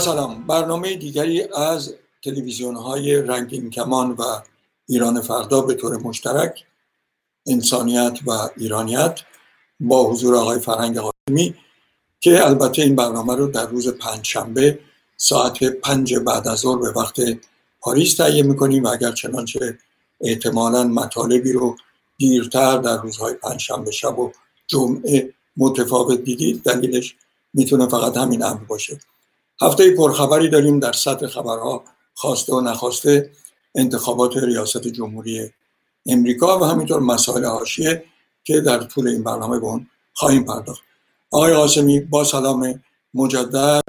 سلام برنامه دیگری از تلویزیون های رنگین کمان و ایران فردا به طور مشترک انسانیت و ایرانیت با حضور آقای فرهنگ قاسمی که البته این برنامه رو در روز پنجشنبه ساعت پنج بعد از ظهر به وقت پاریس تهیه می‌کنیم و اگر چنانچه احتمالا مطالبی رو دیرتر در روزهای پنجشنبه شب و جمعه متفاوت دیدید دلیلش می‌تونه فقط همین امر باشه. هفته پرخبری داریم در سطح خبرها خواسته و نخواسته انتخابات ریاست جمهوری امریکا و همینطور مسائل حاشیه که در طول این برنامه به اون خواهیم پرداخت. آقای قاسمی با سلام مجدد.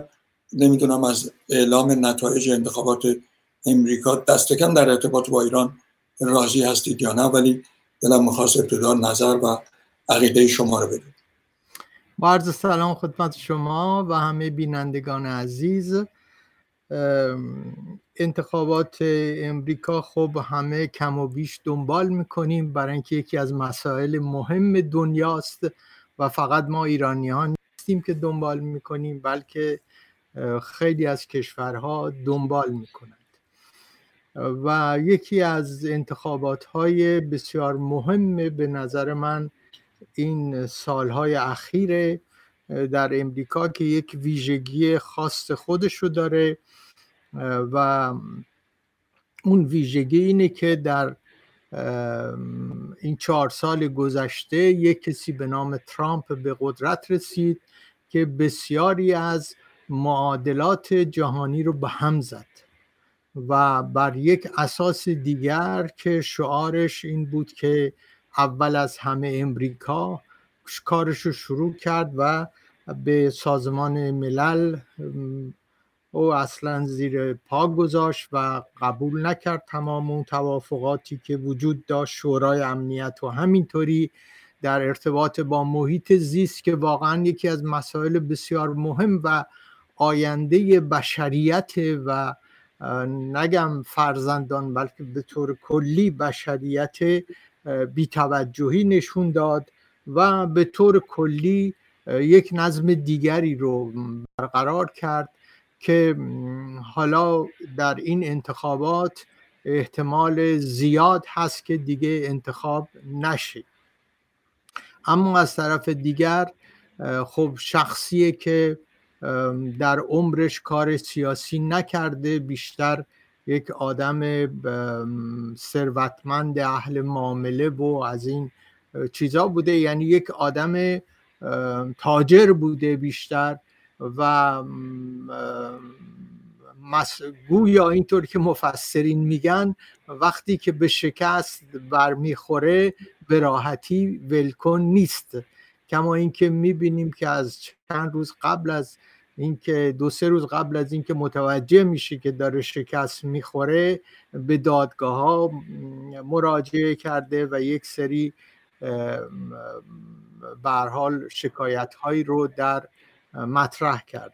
نمی‌دونم از اعلام نتایج انتخابات امریکا دستکم در ارتباط با ایران راضی هستید یا نه ولی دلم می‌خواست ابتدا نظر و عقیده شما رو بدید با عرض سلام خدمت شما و همه بینندگان عزیز. انتخابات امریکا خب همه کم و بیش دنبال می‌کنیم برای اینکه یکی از مسائل مهم دنیاست و فقط ما ایرانی ها نیستیم که دنبال می‌کنیم بلکه خیلی از کشورها دنبال می‌کنند. و یکی از انتخابات های بسیار مهم به نظر من این سالهای اخیر در امریکا که یک ویژگی خاص خودش رو داره و اون ویژگی اینه که در این چهار سال گذشته یک کسی به نام ترامپ به قدرت رسید که بسیاری از معادلات جهانی رو به هم زد و بر یک اساس دیگر که شعارش این بود که اول از همه امریکا کارش رو شروع کرد و به سازمان ملل او اصلا زیر پا گذاشت و قبول نکرد تمام اون توافقاتی که وجود داشت شورای امنیت و همینطوری در ارتباط با محیط زیست که واقعا یکی از مسائل بسیار مهم و آینده بشریت و نگم فرزندان بلکه به طور کلی بشریت بیتوجهی نشون داد و به طور کلی یک نظم دیگری رو برقرار کرد که حالا در این انتخابات احتمال زیاد هست که دیگه انتخاب نشه. اما از طرف دیگر خب شخصیه که در عمرش کار سیاسی نکرده بیشتر یک آدم ثروتمند اهل معامله و از این چیزا بوده. یعنی یک آدم تاجر بوده بیشتر و گویا اینطور که مفسرین میگن وقتی که به شکست برمیخوره به راحتی ولکن نیست. کما اینکه می‌بینیم که از چند روز قبل از اینکه دو سه روز قبل از اینکه متوجه میشه که داره شکست می‌خوره به دادگاه ها مراجعه کرده و یک سری حال شکایت هایی رو در مطرح کرده.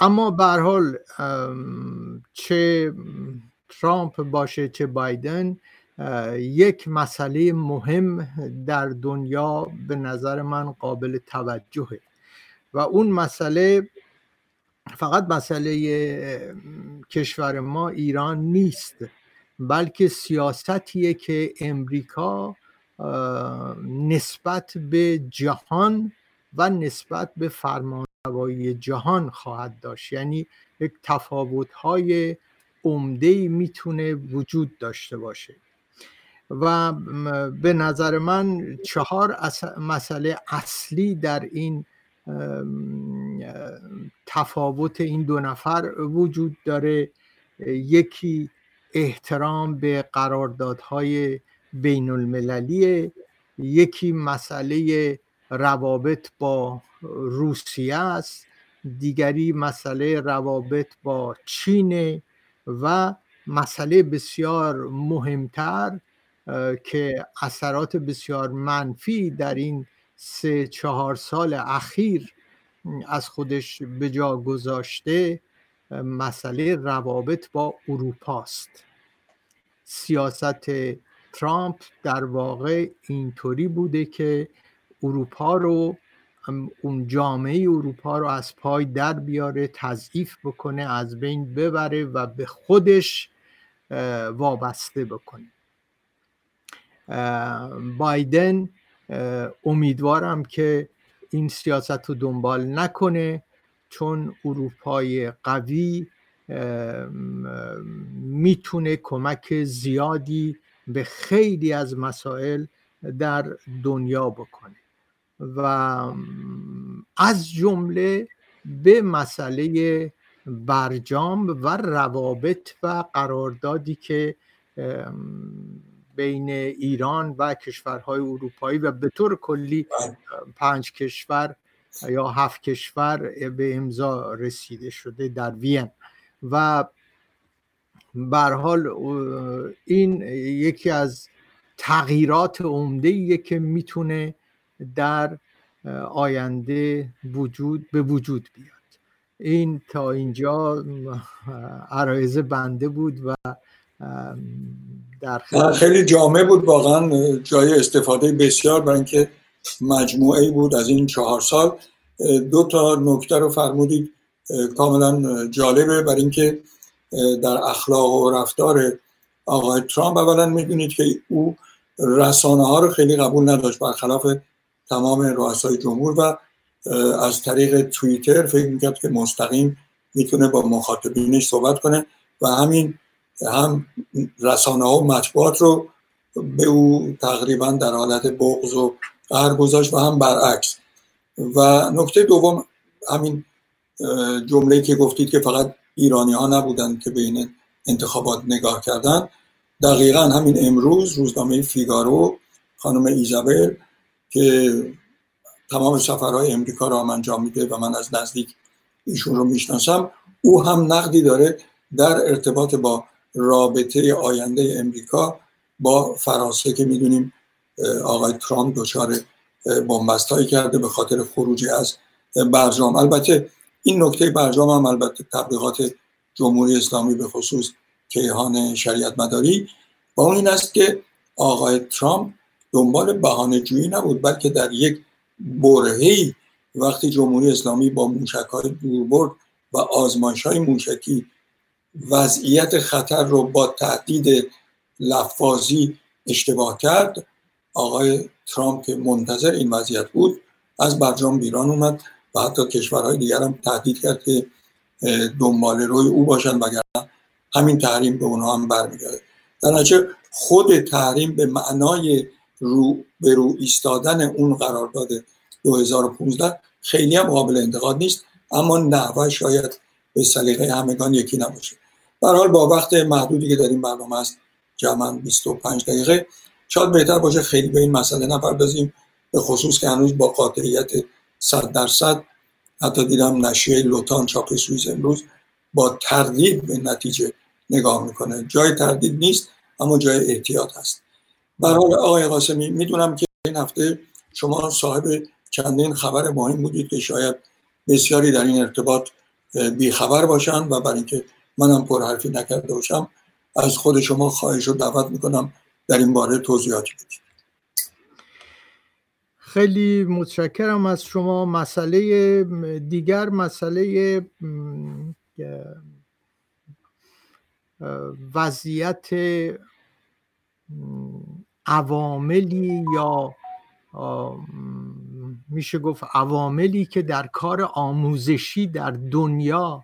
اما حال چه ترامپ باشه چه بایدن یک مسئله مهم در دنیا به نظر من قابل توجهه. و اون مسئله فقط مسئله کشور ما ایران نیست بلکه سیاستیه که امریکا نسبت به جهان و نسبت به فرمانروایی جهان خواهد داشت. یعنی یک تفاوت های عمده می‌تونه وجود داشته باشه. و به نظر من چهار مسئله اصلی در این تفاوت این دو نفر وجود داره. یکی احترام به قراردادهای بین المللی یکی مسئله روابط با روسیه است دیگری مسئله روابط با چین و مسئله بسیار مهمتر که اثرات بسیار منفی در این سه چهار سال اخیر از خودش به جا گذاشته مسئله روابط با اروپاست سیاست ترامپ در واقع اینطوری بوده که اروپا رو اون جامعه اروپا رو از پای در بیاره تضعیف بکنه از بین ببره و به خودش وابسته بکنه. بایدن امیدوارم که این سیاست رو دنبال نکنه چون اروپای قوی می‌تونه کمک زیادی به خیلی از مسائل در دنیا بکنه. و از جمله به مسئله برجام و روابط و قراردادی که بین ایران و کشورهای اروپایی و به طور کلی پنج کشور یا هفت کشور به امضا رسیده شده در وین. و بر حال این یکی از تغییرات عمده که می‌تونه در آینده وجود به وجود بیاد. این تا اینجا عرایز بنده بود و در خیلی جامع بود واقعا جای استفاده بسیار برای اینکه مجموعه بود از این چهار سال. دو تا نکته رو فرمودید کاملا جالبه. برای اینکه در اخلاق و رفتار آقای ترامپ اولا می‌دونید که او رسانه ها رو خیلی قبول نداشت برخلاف تمام رؤسای جمهور و از طریق توییتر فکر می‌کرد که مستقیم می‌تونه با مخاطبینش صحبت کنه. و همین هم رسانه ها و مطبوعات رو به او تقریبا در حالت بغض و قهر گذاشت و هم برعکس. و نکته دوم همین جمله که گفتید که فقط ایرانی ها نبودن که به انتخابات نگاه کردن دقیقا همین امروز روزنامه فیگارو خانم ایزابل که تمام سفرهای امریکا را انجام میده و من از نزدیک ایشون رو می‌شناسم او هم نقدی داره در ارتباط با رابطه آینده امریکا با فرانسه که می‌دونیم آقای ترامپ دچار بنبست کرده به خاطر خروجی از برجام. البته این نکته برجام هم البته تبلیغات جمهوری اسلامی به خصوص کیهان شریعت مداری با اون این است که آقای ترامپ دنبال بهانه جویی نبود بلکه در یک برهی وقتی جمهوری اسلامی با موشک های دوربرد و آزمایش های موشکی وضعیت خطر رو با تهدید لفاظی اشتباه کرد. آقای ترامپ که منتظر این وضعیت بود از برجام بیران اومد و حتی کشورهای دیگر هم تهدید کرد که دنبال روی او باشن وگرنه همین تحریم به اونها هم برمیگرده. در نتیجه خود تحریم به معنای رو به رو ایستادن اون قرارداد 2015 خیلی هم قابل انتقاد نیست اما نحوه شاید به سلیقه همگان یکی نباشه. حال با وقت محدودی که در این برنامه است جمعا 25 دقیقه. شاید بهتر باشه خیلی به این مسئله نپردازیم به خصوص که هنوز با قاطعیت 100 درصد حتی دیدم نشریه لوتان چاپ سوئیس امروز با تردید به نتیجه نگاه می‌کنه. جای تردید نیست اما جای احتیاط هست. برای آقای قاسمی می‌دونم که این هفته شما صاحب چندین خبر مهم بودید که شاید بسیاری در این ارتباط بیخبر باشند و برای اینکه منم پرحرفی نکرده باشم. از خود شما خواهش رو دعوت می‌کنم در این باره توضیحاتی بدید. خیلی متشکرم از شما. مسئله دیگر مسئله وضعیت عواملی یا میشه گفت عواملی که در کار آموزشی در دنیا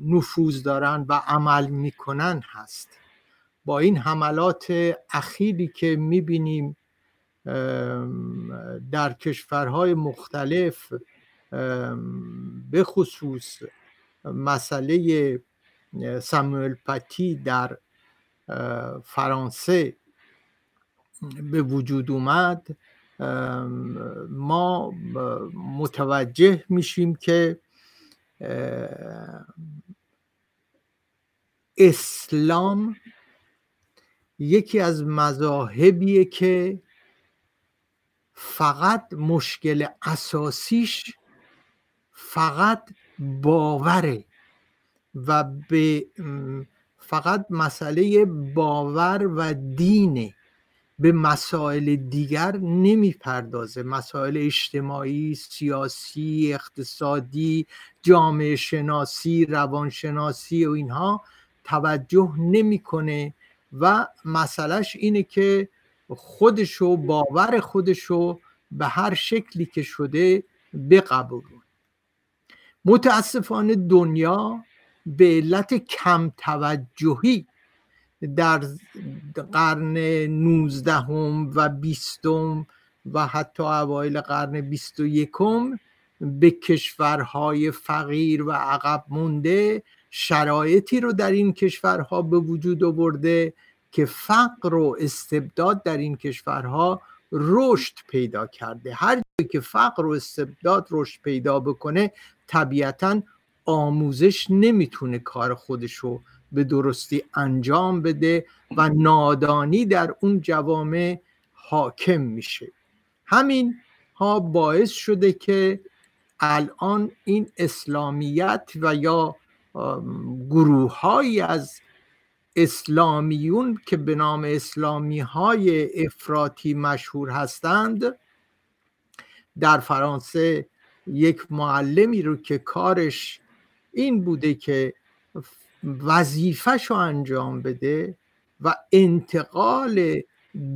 نفوذ دارن و عمل می‌کنن هست. با این حملات اخیری که می‌بینیم در کشورهای مختلف به خصوص مسئله ساموئل پتی در فرانسه به وجود اومد ما متوجه میشیم که اسلام یکی از مذاهبیه که فقط مشکل اساسیش فقط باوره و به فقط مسئله باور و دینه. به مسائل دیگر نمی‌پردازه. مسائل اجتماعی سیاسی اقتصادی جامعه شناسی روانشناسی و اینها توجه نمی‌کنه و مسئلهش اینه که خودشو باور خودشو به هر شکلی که شده بقبولون متاسفانه دنیا به علت کم توجهی در قرن نوزدهم و بیستم و حتی اوایل قرن بیست و یکم به کشورهای فقیر و عقب مونده شرایطی رو در این کشورها به وجود آورده که فقر و استبداد در این کشورها رشد پیدا کرده. هر جایی که فقر و استبداد رشد پیدا بکنه طبیعتا آموزش نمی‌تونه کار خودشو به درستی انجام بده و نادانی در اون جوامع حاکم میشه. همین ها باعث شده که الان این اسلامیت و یا گروه های از اسلامیون که به نام اسلامی های افراطی مشهور هستند در فرانسه یک معلمی رو که کارش این بوده که وظیفش رو انجام بده و انتقال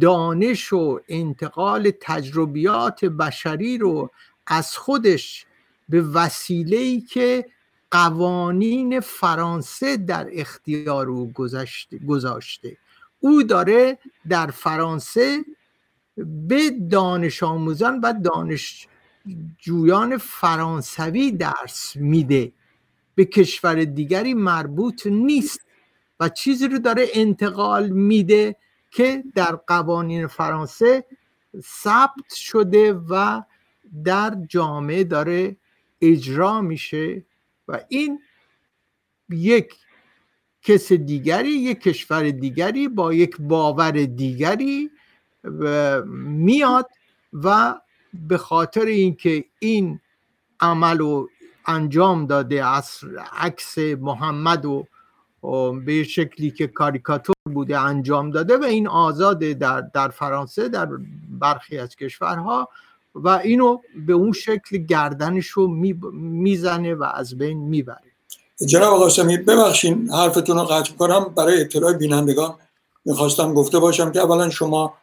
دانش و انتقال تجربیات بشری رو از خودش به وسیله که قوانین فرانسه در اختیار او گذاشته. او داره در فرانسه به دانش آموزان و دانشجویان فرانسوی درس میده. به کشور دیگری مربوط نیست و چیزی رو داره انتقال میده که در قوانین فرانسه ثبت شده و در جامعه داره اجرا میشه. و این یک کس دیگری یک کشور دیگری با یک باور دیگری میاد و به خاطر اینکه این عمل و انجام داده عکس محمد و به شکلی که کاریکاتور بوده انجام داده و این آزاده در, در فرانسه در برخی از کشورها و اینو به اون شکل گردنش رو می‌زنه و از بین می‌بره. جناب قاسمی ببخشین حرفتون رو قطع کنم. برای اطلاع بینندگان می‌خواستم گفته باشم که اولا شما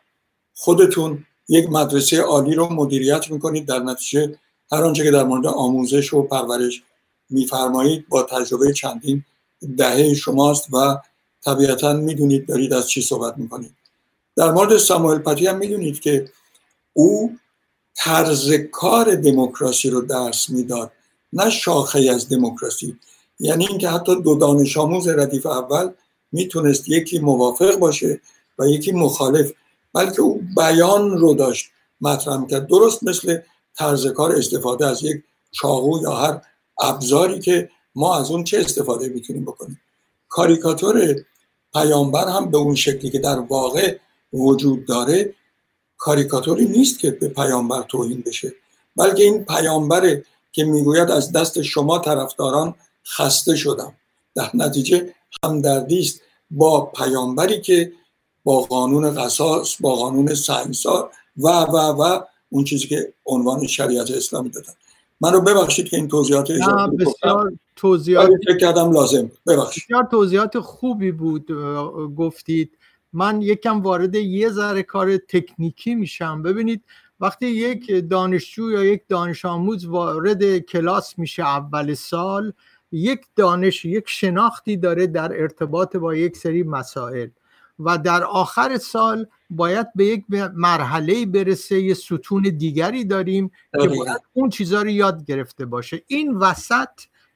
خودتون یک مدرسه عالی رو مدیریت می‌کنید. در نتیجه هر آنچه که در مورد آموزش و پرورش میفرمایید با تجربه چندین دهه شماست و طبیعتا می‌دونید دارید از چی صحبت می‌کنید. در مورد ساموئل پتی هم می‌دونید که او طرز کار دموکراسی رو درس می‌داد نه شاخه از دموکراسی. یعنی اینکه حتی دو دانش آموز ردیف اول می‌تونست یکی موافق باشه و یکی مخالف بلکه او بیان رو داشت مطرح کرد درست مثل طرز کار استفاده از یک چاقو یا هر ابزاری که ما از اون چه استفاده می‌تونیم بکنیم. کاریکاتور پیامبر هم به اون شکلی که در واقع وجود داره کاریکاتوری نیست که به پیامبر توهین بشه بلکه این پیامبر که می‌گوید از دست شما طرفداران خسته شدم. در نتیجه همدردی است با پیامبری که با قانون قصاص با قانون سنگسار و و و اون چیزی که عنوان شریعت اسلامی دادن. من رو ببخشید که این توضیحات بسیار توضیحات فکر کردم لازم. ببخشید. بسیار توضیحات خوبی بود گفتید. من یکم وارد یه ذره کار تکنیکی میشم. ببینید وقتی یک دانشجو یا یک دانش آموز وارد کلاس میشه اول سال یک دانش یک شناختی داره در ارتباط با یک سری مسائل و در آخر سال باید به یک مرحله برسه یه ستون دیگری داریم که باید اون چیزها رو یاد گرفته باشه. این وسط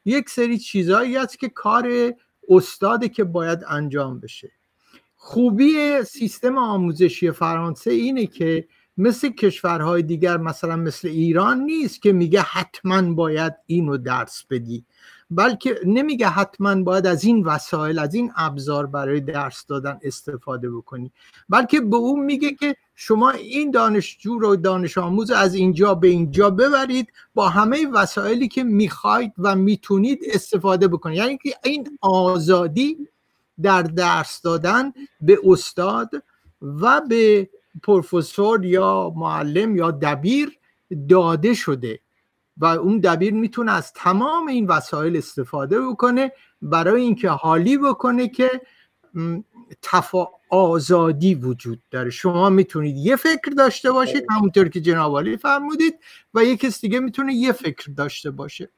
یک سری چیزهایی است که کار استاده که باید انجام بشه. خوبی سیستم آموزشی فرانسه اینه که مثل کشورهای دیگر مثلا مثل ایران نیست که میگه حتما باید اینو درس بدی بلکه نمیگه حتما باید از این وسایل از این ابزار برای درس دادن استفاده بکنی. بلکه به اون میگه که شما این دانشجو رو دانش آموز از اینجا به اینجا ببرید با همه وسایلی که می‌خواید و می‌تونید استفاده بکنید. یعنی که این آزادی در درس دادن به استاد و به پروفسور یا معلم یا دبیر داده شده. و اون دبیر می‌تونه از تمام این وسایل استفاده بکنه برای اینکه حالی بکنه که تفا آزادی وجود داره. شما می‌تونید یه فکر داشته باشید همونطور که جناب فرمودید و یه کس دیگه می‌تونه یه فکر داشته باشه.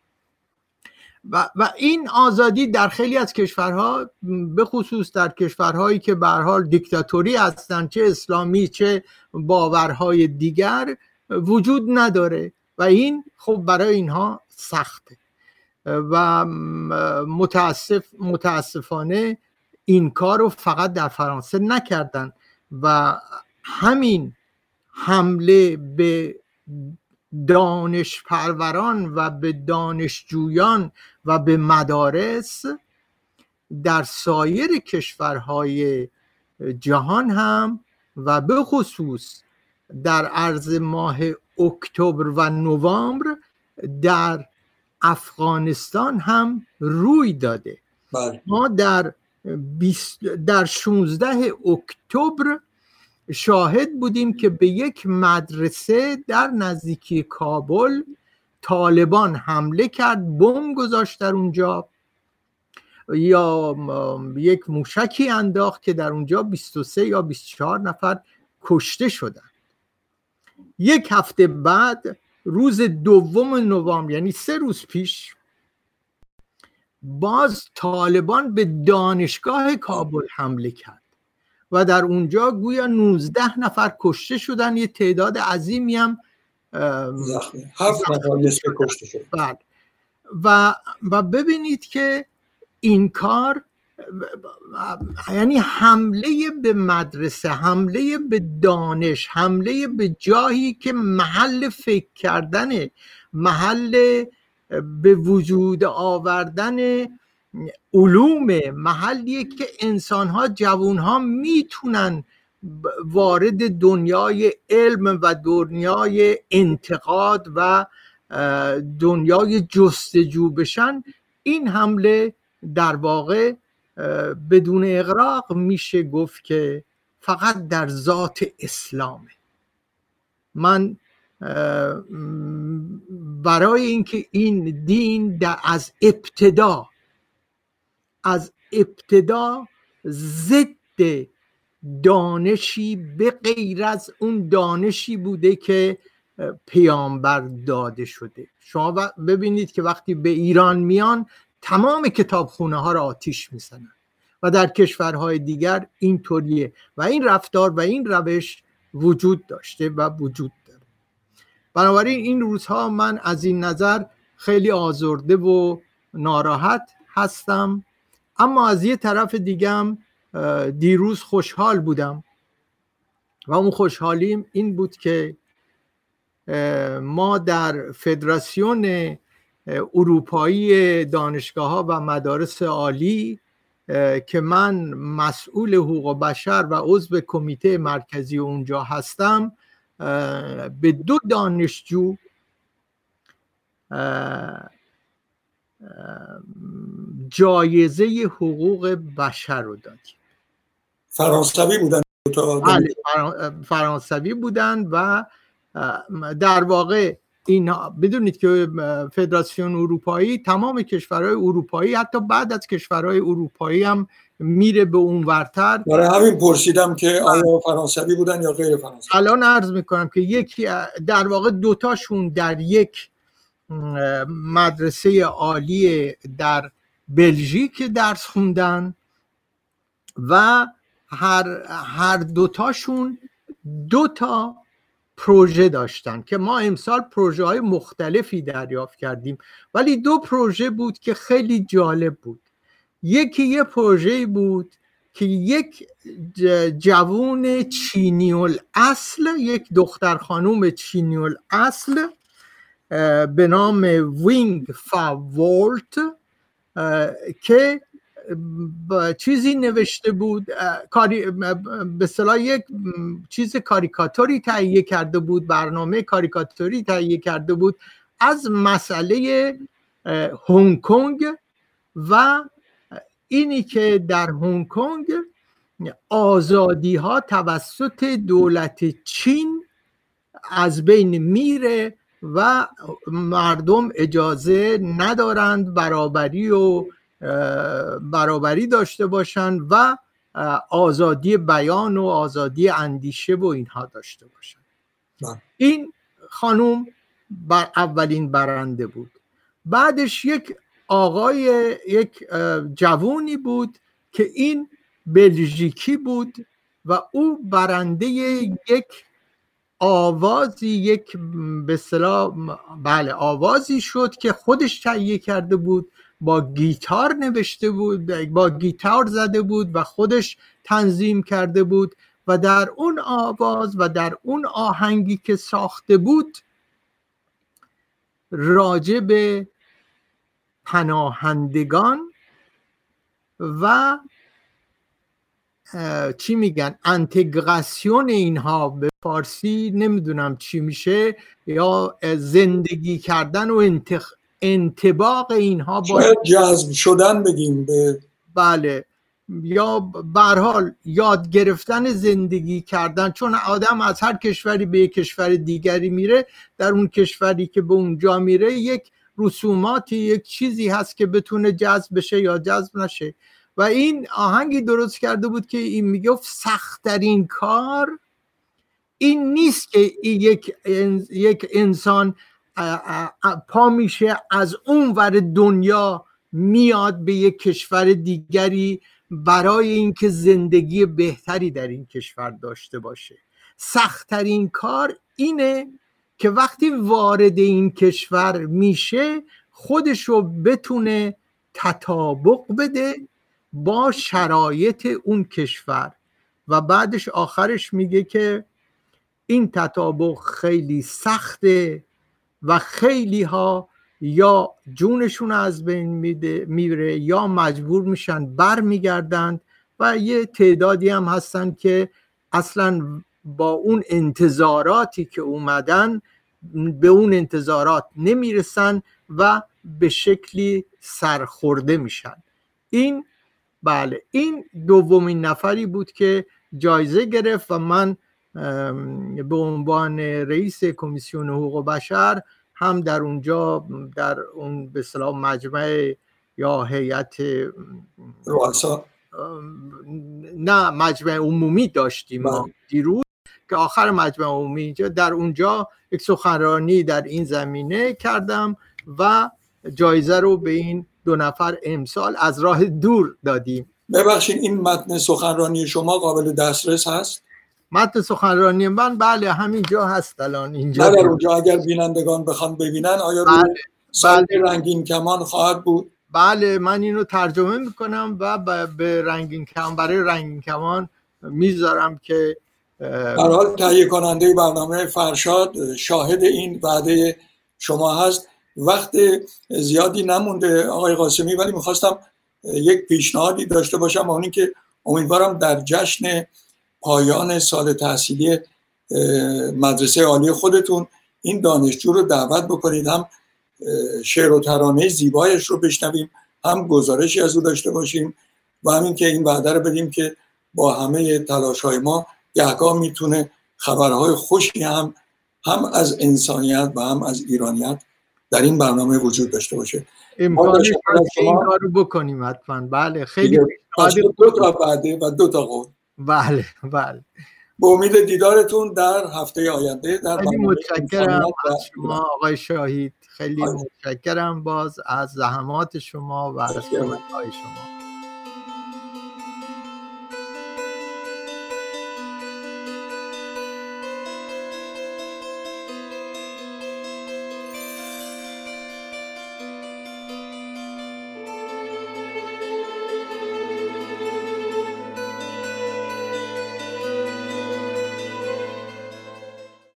و, و این آزادی در خیلی از کشورها به خصوص در کشورهایی که به حال دیکتاتوری هستند چه اسلامی چه باورهای دیگر وجود نداره. و این خب برای اینها سخته. و متاسف متاسفانه این کار رو فقط در فرانسه نکردن. و همین حمله به دانش پروران و به دانشجویان و به مدارس در سایر کشورهای جهان هم و به خصوص در عرض ماه اکتبر و نوامبر در افغانستان هم روی داده بله. ما در در 16 اکتبر شاهد بودیم که به یک مدرسه در نزدیکی کابل طالبان حمله کرد بم گذاشت در اونجا یا یک موشکی انداخت که در اونجا 23 یا 24 نفر کشته شدن یک هفته بعد روز دوم نوامبر یعنی سه روز پیش باز طالبان به دانشگاه کابل حمله کرد. و در اونجا گویا 19 نفر کشته شدن. یه تعداد عظیمی هم هفت نفر کشته شد بله. و و ببینید که این کار یعنی حمله به مدرسه حمله به دانش حمله به جایی که محل فکر کردن محل به وجود آوردن علوم محلیه که انسان ها جوون ها می‌تونن وارد دنیای علم و دنیای انتقاد و دنیای جستجو بشن. این حمله در واقع بدون اقراق میشه گفت که فقط در ذات اسلامه. من برای اینکه این دین در از ابتدا از ابتدا ضد دانشی به غیر از اون دانشی بوده که پیامبر داده شده. شما ببینید که وقتی به ایران میان تمام کتابخونه ها را آتیش می‌زنن و در کشورهای دیگر اینطوریه و این رفتار و این روش وجود داشته و وجود داره. بنابراین این روزها من از این نظر خیلی آزرده و ناراحت هستم. اما از یه طرف دیگم دیروز خوشحال بودم و اون خوشحالیم این بود که ما در فدراسیون اروپایی دانشگاه ها و مدارس عالی که من مسئول حقوق بشر و عضو کمیته مرکزی اونجا هستم به دو دانشجو جایزه حقوق بشر رو دادیم فرانسوی بودن بله فرانسوی بودن و در واقع این بدونید که فدراسیون اروپایی تمام کشورهای اروپایی حتی بعد از کشورهای اروپایی هم میره به اون ورتر. برای همین پرسیدم که آیا فرانسوی بودن یا غیر فرانسوی؟ الان عرض می‌کنم که یکی در واقع دوتاشون در یک مدرسه عالی در بلژیک درس خوندن و هر, هر دوتاشون دو تا پروژه داشتن که ما امسال پروژه های مختلفی دریافت کردیم. ولی دو پروژه بود که خیلی جالب بود. یکی یه پروژه بود که یک جوون چینی‌الاصل یک دختر خانوم چینی‌الاصل به نام وینگ فاولت که چیزی نوشته بود کاری به اصطلاح یک چیز کاریکاتوری تهیه کرده بود برنامه کاریکاتوری تهیه کرده بود از مسئله هنگ کنگ و اینی که در هنگ کنگ آزادی ها توسط دولت چین از بین میره و مردم اجازه ندارند برابری و برابری داشته باشند و آزادی بیان و آزادی اندیشه و اینها داشته باشند بله. این خانوم بر اولین برنده بود بعدش یک آقای یک جوونی بود که این بلژیکی بود و او برنده یک آوازی یک به بله آوازی شد که خودش تهیه کرده بود با گیتار نوشته بود با گیتار زده بود و خودش تنظیم کرده بود و در اون آواز و در اون آهنگی که ساخته بود راجع به پناهندگان و چی میگن؟ انتگراسیون اینها به فارسی نمی‌دونم چی میشه یا زندگی کردن و انتخ... انتباق اینها با جذب شدن بگیم به بله. یا حال یاد گرفتن زندگی کردن چون آدم از هر کشوری به یک کشور دیگری میره در اون کشوری که به اونجا میره یک رسوماتی یک چیزی هست که بتونه جذب بشه یا جذب نشه. و این آهنگی درست کرده بود که این می‌گفت سختترین کار این نیست که یک, یک انسان پا میشه از اون ور دنیا میاد به یک کشور دیگری برای اینکه زندگی بهتری در این کشور داشته باشه. سختترین کار اینه که وقتی وارد این کشور میشه خودش رو بتونه تطابق بده با شرایط اون کشور. و بعدش آخرش میگه که این تطابق خیلی سخته و خیلی ها یا جونشون از بین میره یا مجبور میشن بر میگردند و یه تعدادی هم هستن که اصلا با اون انتظاراتی که اومدن به اون انتظارات نمی‌رسن و به شکلی سرخورده میشن. این بله این دومین نفری بود که جایزه گرفت و من به عنوان رئیس کمیسیون حقوق بشر هم در اونجا در اون به صلاح مجمع یا هیئت نه مجمع عمومی داشتیم ما بله. دیروز که آخر مجمع عمومی اینجا در اونجا یک سخنرانی در این زمینه کردم و جایزه رو به این دو نفر امسال از راه دور دادیم ببخشید این متن سخنرانی شما قابل دسترس هست متن سخنرانی من بله همینجا هست الان اینجا در اونجا اگر بینندگان بخوان ببینن آیا بله. بله. رنگین کمان خواهد بود بله من اینو ترجمه می‌کنم و به رنگین کمان برای رنگین کمان می‌ذارم که در حال تهیه کننده برنامه فرشاد شاهد این وعده شما هست وقت زیادی نمونده آقای قاسمی ولی می‌خواستم یک پیشنهادی داشته باشم اون که امیدوارم در جشن پایان سال تحصیلی مدرسه عالی خودتون این دانشجو رو دعوت بکنید. هم شعر و ترانه زیبایش رو بشنویم هم گزارشی از او داشته باشیم و همین که این وعده رو بدیم که با همه تلاش های ما گهگاه می‌تونه خبرهای خوشی هم هم از انسانیت و هم از ایرانیت در این برنامه وجود داشته باشه. امکانش این کارو بکنیم حتما. بله خیلی دو تا بعده و دو تا قول. بله بله. به امید دیدارتون در هفته آینده در خیلی متشکرم از شما آقای شاهید. خیلی متشکرم باز از زحمات شما و از شما.